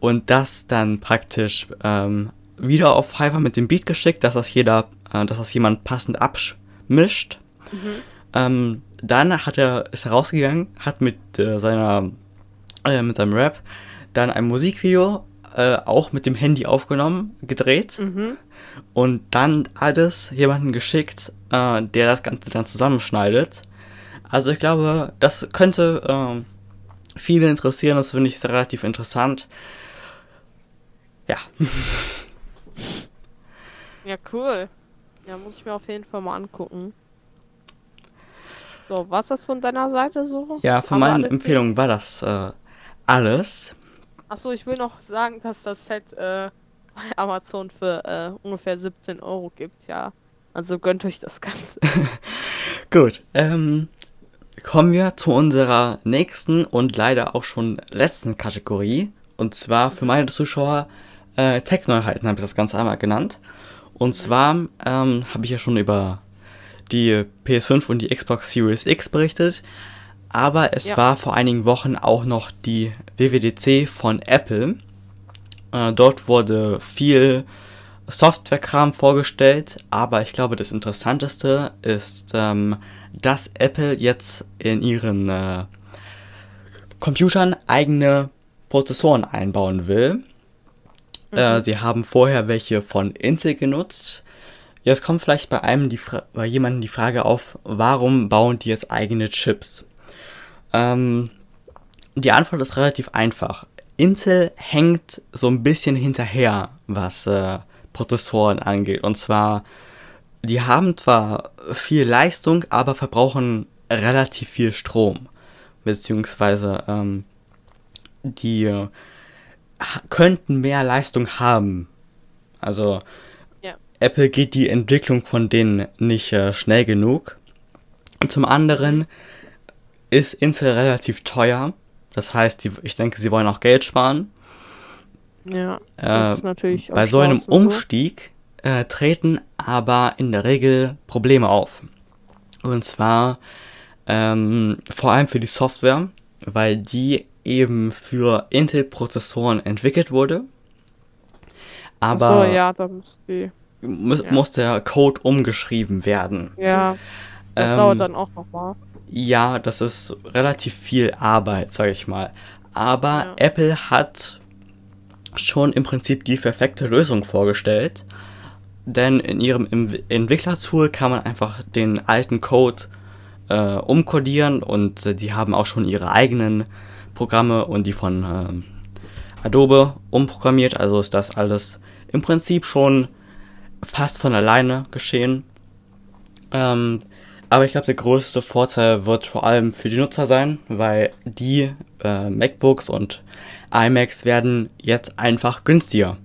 und das dann praktisch ähm, wieder auf Fiverr mit dem Beat geschickt, dass das jeder, äh, dass das jemand passend abmischt. Mhm. Ähm, dann hat er, ist er rausgegangen, hat mit äh, seiner, äh, mit seinem Rap dann ein Musikvideo äh, auch mit dem Handy aufgenommen, gedreht Mhm. und dann alles jemanden geschickt, äh, der das Ganze dann zusammenschneidet. Also ich glaube, das könnte ähm, viele interessieren, das finde ich relativ interessant. Ja, Ja, cool. Ja, muss ich mir auf jeden Fall mal angucken. So, was das von deiner Seite so? ja, von wir meinen Empfehlungen war das äh, alles. Achso, ich will noch sagen, dass das Set äh, bei Amazon für äh, ungefähr 17 Euro gibt, ja. Also gönnt euch das Ganze. Gut, ähm, kommen wir zu unserer nächsten und leider auch schon letzten Kategorie. Und zwar für meine Zuschauer äh, Tech-Neuheiten habe ich das Ganze einmal genannt. Und zwar ähm, habe ich ja schon über die PS5 und die Xbox Series X berichtet. Aber es Ja. war vor einigen Wochen auch noch die WWDC von Apple. Äh, dort wurde viel Softwarekram vorgestellt, aber ich glaube, das Interessanteste ist, ähm, dass Apple jetzt in ihren äh, Computern eigene Prozessoren einbauen will. Äh, sie haben vorher welche von Intel genutzt. Jetzt kommt vielleicht bei einem die Fra bei jemandem die Frage auf, warum bauen die jetzt eigene Chips? Ähm, die Antwort ist relativ einfach. Intel hängt so ein bisschen hinterher, was äh, Prozessoren angeht. Und zwar, die haben zwar viel Leistung, aber verbrauchen relativ viel Strom. Beziehungsweise, ähm, die äh, könnten mehr Leistung haben. Also, Ja. Apple geht die Entwicklung von denen nicht äh, schnell genug. Und zum anderen ist Intel relativ teuer. Das heißt, die, ich denke, sie wollen auch Geld sparen. Ja, Äh, das ist natürlich. Bei so einem Umstieg äh, treten aber in der Regel Probleme auf. Und zwar ähm, vor allem für die Software, weil die eben für Intel-Prozessoren entwickelt wurde. Aber Achso, ja, da muss die. muss, ja. muss der Code umgeschrieben werden. Ja, das Ähm, dauert dann auch nochmal. Ja, das ist relativ viel Arbeit, sag ich mal. Aber Ja. Apple hat schon im Prinzip die perfekte Lösung vorgestellt. Denn in ihrem Em- Entwicklertool kann man einfach den alten Code äh, umkodieren und äh, die haben auch schon ihre eigenen Programme und die von ähm, Adobe umprogrammiert. Also ist das alles im Prinzip schon fast von alleine geschehen. Ähm, aber ich glaube, der größte Vorteil wird vor allem für die Nutzer sein, weil die äh, MacBooks und iMacs werden jetzt einfach günstiger.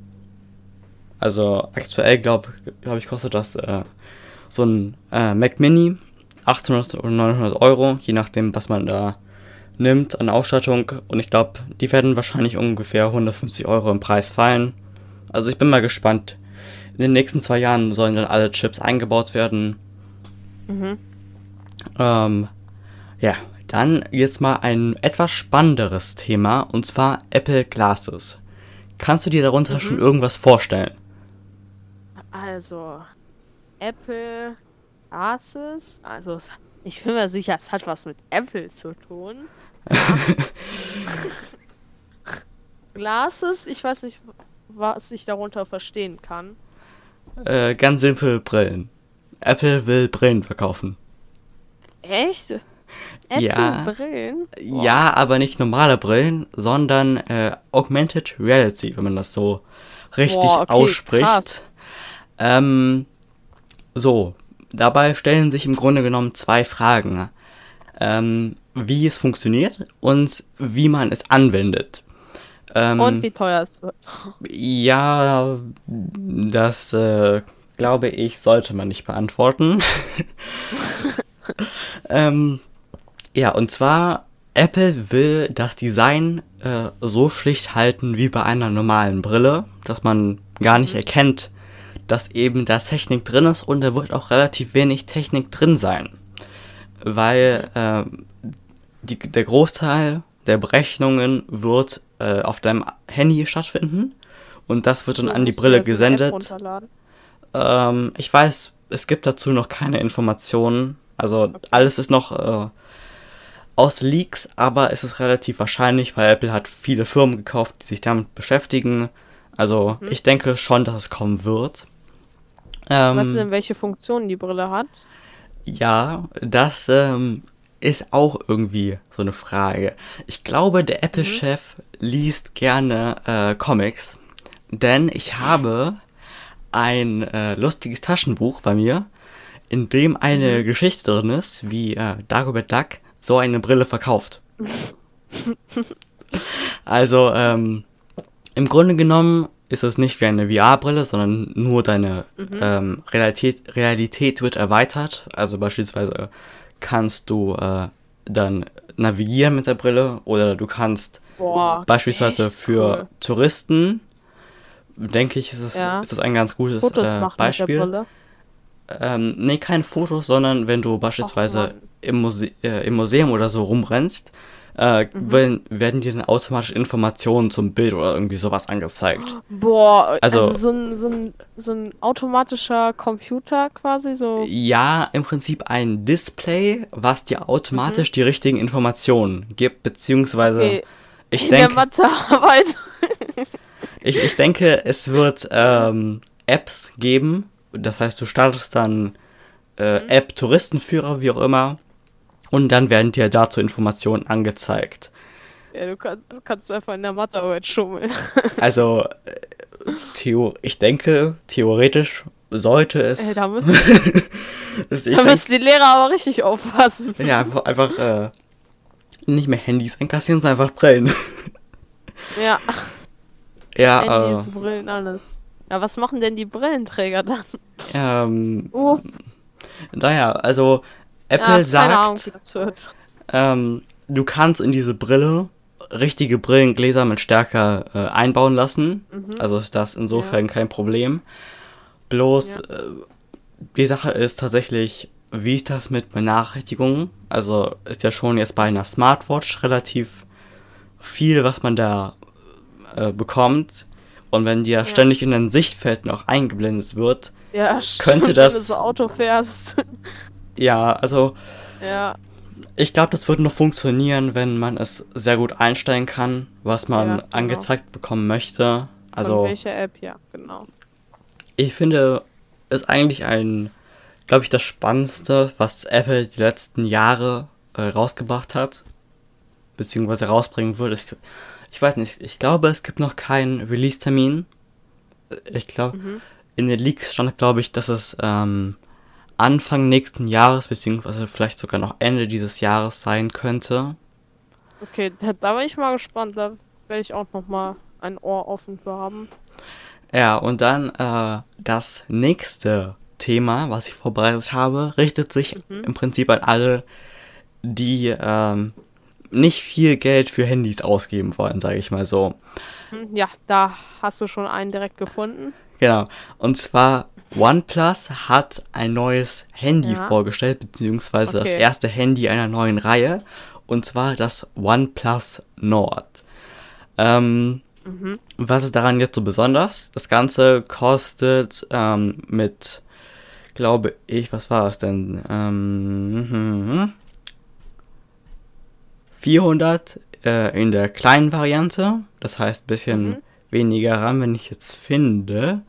Also aktuell glaube glaub ich kostet das äh, so ein äh, Mac Mini 800 oder 900 Euro, je nachdem was man da nimmt an Ausstattung. Und ich glaube, die werden wahrscheinlich ungefähr 150 Euro im Preis fallen. Also ich bin mal gespannt. In den nächsten zwei Jahren sollen dann alle Chips eingebaut werden. Mhm. Ähm, ja, dann jetzt mal ein etwas spannenderes Thema und zwar Apple Glasses. Kannst du dir darunter schon irgendwas vorstellen? Also, Apple Glasses. Also, ich bin mir sicher, es hat was mit Apple zu tun. Glasses, ich weiß nicht, was ich darunter verstehen kann. Äh, ganz simpel Brillen. Apple will Brillen verkaufen. Echt? Apple Ja. Brillen? Ja, aber nicht normale Brillen, sondern äh, Augmented Reality, wenn man das so richtig Boah, okay, ausspricht. Ähm, so, dabei stellen sich im Grunde genommen zwei Fragen. Ähm, wie es funktioniert und wie man es anwendet. Ähm, Und wie teuer es wird. ja, das äh, glaube ich, sollte man nicht beantworten. ähm, ja, und zwar, Apple will das Design äh, so schlicht halten wie bei einer normalen Brille, dass man gar nicht erkennt, dass eben da Technik drin ist und da wird auch relativ wenig Technik drin sein. Weil ähm, die, der Großteil der Berechnungen wird äh, auf deinem Handy stattfinden und das wird dann an die Brille gesendet. Ähm, ich weiß, es gibt dazu noch keine Informationen. Also alles ist noch äh, aus Leaks, aber es ist relativ wahrscheinlich, weil Apple hat viele Firmen gekauft, die sich damit beschäftigen. Also Mhm. ich denke schon, dass es kommen wird. Ähm, Weißt du denn, welche Funktionen die Brille hat? ja, das ähm, ist auch irgendwie so eine Frage. Ich glaube, der Apple-Chef liest gerne äh, Comics, denn ich habe ein äh, lustiges Taschenbuch bei mir, in dem eine Geschichte drin ist, wie äh, Dagobert Duck so eine Brille verkauft. Also, ähm, im Grunde genommen ist es nicht wie eine VR-Brille, sondern nur deine Mhm. ähm, Realität, Realität wird erweitert. Also beispielsweise kannst du äh, dann navigieren mit der Brille oder du kannst Boah. beispielsweise für cool. Touristen, denke ich, ist es, Ja. ist es ein ganz gutes Fotos äh, Beispiel. Ähm, nee, keine Fotos, sondern wenn du beispielsweise Mann. im, Muse äh, im Museum oder so rumrennst, äh, Mhm. werden, werden dir dann automatisch Informationen zum Bild oder irgendwie sowas angezeigt. Boah, Also- also, so, ein, so, ein, so ein automatischer Computer quasi, so. Ja, im Prinzip ein Display, was dir automatisch die richtigen Informationen gibt, beziehungsweise Mhm. Okay, ich in denke, ich, ich denke, es wird ähm, Apps geben. Das heißt, du startest dann äh, Mhm. App Touristenführer, wie auch immer, und dann werden dir dazu Informationen angezeigt. Ja, du kannst, kannst einfach in der Mathearbeit schummeln. Also, äh, Theo, ich denke, theoretisch sollte es. Ey, da müssen, da müssen die Lehrer aber richtig aufpassen. ja, einfach, einfach äh, nicht mehr Handys einkassieren, sondern einfach Brillen. Ja, ja, Handys, Brillen, alles. Ja, was machen denn die Brillenträger dann? äh, ähm, Uff, naja, also Apple Ahnung, wie sagt, wird. ähm, du kannst in diese Brille richtige Brillengläser mit Stärke äh, einbauen lassen. Mhm. Also ist das insofern kein Problem. Bloß Ja. äh, die Sache ist tatsächlich, wie ist das mit Benachrichtigungen? Also ist ja schon jetzt bei einer Smartwatch relativ viel, was man da äh, bekommt. Und wenn dir ständig in dein Sichtfeld noch eingeblendet wird, Ja, Könnte stimmt, das- Wenn du so Auto fährst. Ja, also ja, ich glaube, das wird nur funktionieren, wenn man es sehr gut einstellen kann, was man Ja, genau. angezeigt bekommen möchte. von Also welcher App, ja, genau. ich finde es eigentlich ein, glaube ich, das Spannendste, was Apple die letzten Jahre äh, rausgebracht hat, beziehungsweise rausbringen würde. Ich, ich weiß nicht, ich glaube, es gibt noch keinen Release-Termin. Ich glaube, Mhm. in den Leaks stand, glaube ich, dass es ähm, Anfang nächsten Jahres, beziehungsweise vielleicht sogar noch Ende dieses Jahres sein könnte. Okay, da, bin ich mal gespannt. Da werde ich auch noch mal ein Ohr offen für haben. Ja, und dann äh, das nächste Thema, was ich vorbereitet habe, richtet sich im Prinzip an alle, die ähm, nicht viel Geld für Handys ausgeben wollen, sage ich mal so. Hm, Ja, da hast du schon einen direkt gefunden. Genau. Und zwar OnePlus hat ein neues Handy Ja. vorgestellt, beziehungsweise das Okay. erste Handy einer neuen Reihe. Und zwar das OnePlus Nord. Ähm, Mhm. Was ist daran jetzt so besonders? Das Ganze kostet ähm, mit, glaube ich, was war es denn? Ähm, 400 äh, in der kleinen Variante. Das heißt ein bisschen Mhm. weniger RAM, wenn ich jetzt finde.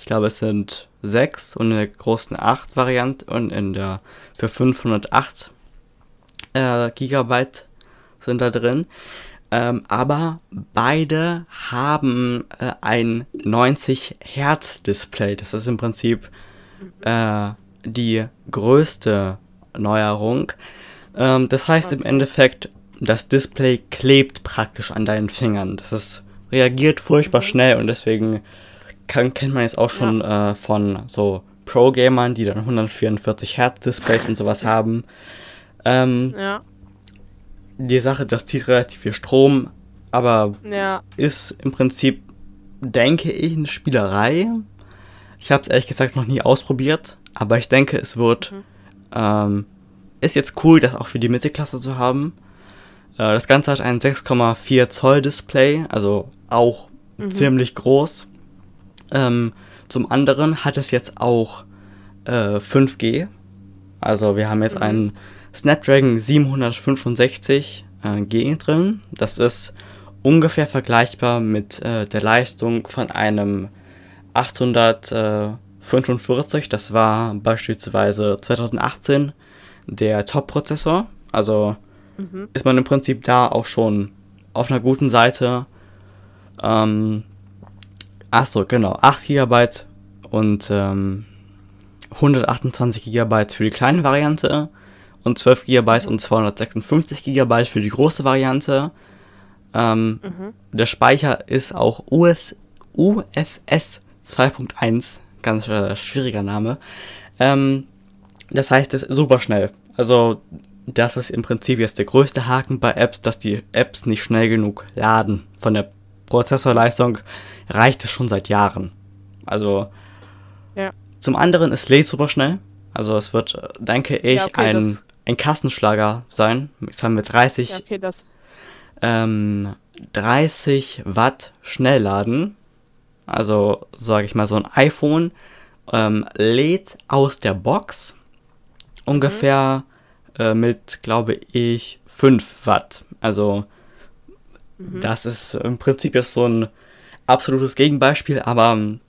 Ich glaube, es sind 6 und in der großen 8 Variante und in der für 508 äh, Gigabyte sind da drin. Ähm, aber beide haben äh, ein 90 Hertz Display. Das ist im Prinzip äh, die größte Neuerung. Ähm, das heißt im Endeffekt, das Display klebt praktisch an deinen Fingern. Das ist, reagiert furchtbar schnell und deswegen kann, kennt man jetzt auch schon äh, von so Pro-Gamern, die dann 144 Hertz Displays und sowas haben. Ähm, Ja, die Sache, das zieht relativ viel Strom, aber ja. ist im Prinzip, denke ich, eine Spielerei. Ich habe es ehrlich gesagt noch nie ausprobiert, aber ich denke, es wird, ähm, ist jetzt cool, das auch für die Mittelklasse zu haben. Äh, das Ganze hat ein 6,4 Zoll Display, also auch ziemlich groß. Ähm, zum anderen hat es jetzt auch äh, 5G. Also wir haben jetzt einen Snapdragon 765 äh, G drin. Das ist ungefähr vergleichbar mit äh, der Leistung von einem 845. Das war beispielsweise 2018 der Top-Prozessor. Also Mhm. ist man im Prinzip da auch schon auf einer guten Seite. Ähm, ach so, genau, 8 GB und ähm, 128 GB für die kleine Variante und 12 GB und 256 GB für die große Variante. Ähm, Mhm. Der Speicher ist auch US, UFS 2.1, ganz äh, schwieriger Name. Ähm, das heißt, es ist super schnell. Also, das ist im Prinzip jetzt der größte Haken bei Apps, dass die Apps nicht schnell genug laden. Von der Prozessorleistung reicht es schon seit Jahren. Also, Ja. zum anderen ist Lace super schnell. Also, es wird, denke ich, Ja, okay, ein, ein Kassenschlager sein. Jetzt haben wir 30 Ja, okay, das. ähm, 30 Watt Schnellladen. Also sage ich mal, so ein iPhone ähm, lädt aus der Box ungefähr äh, mit, glaube ich, 5 Watt. Also das ist im Prinzip jetzt so ein absolutes Gegenbeispiel, aber ähm,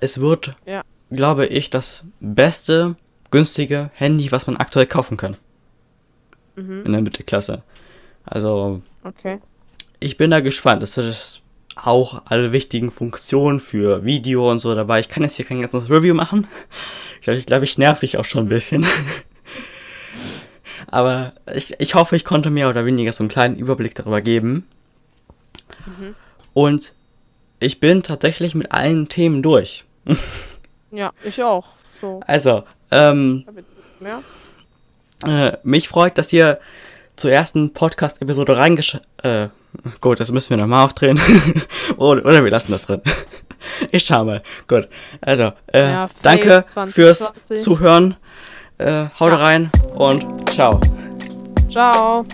es wird, Ja. glaube ich, das beste, günstige Handy, was man aktuell kaufen kann Mhm. in der Mittelklasse. Also Okay. ich bin da gespannt. Es ist auch alle wichtigen Funktionen für Video und so dabei. Ich kann jetzt hier kein ganzes Review machen. Ich glaube, ich, glaub, ich nerv dich auch schon ein bisschen. Aber ich, ich hoffe, ich konnte mehr oder weniger so einen kleinen Überblick darüber geben. Mhm. Und ich bin tatsächlich mit allen Themen durch. Ja, ich auch. So, Also, ähm. Äh, mich freut, dass ihr zur ersten Podcast-Episode reingesch... Äh, gut, das müssen wir nochmal aufdrehen. oder, oder wir lassen das drin. ich schau mal. Gut. Also, äh, Ja, danke Fails fürs 2020. Zuhören. Äh, haut Ja. rein und ciao. Ciao.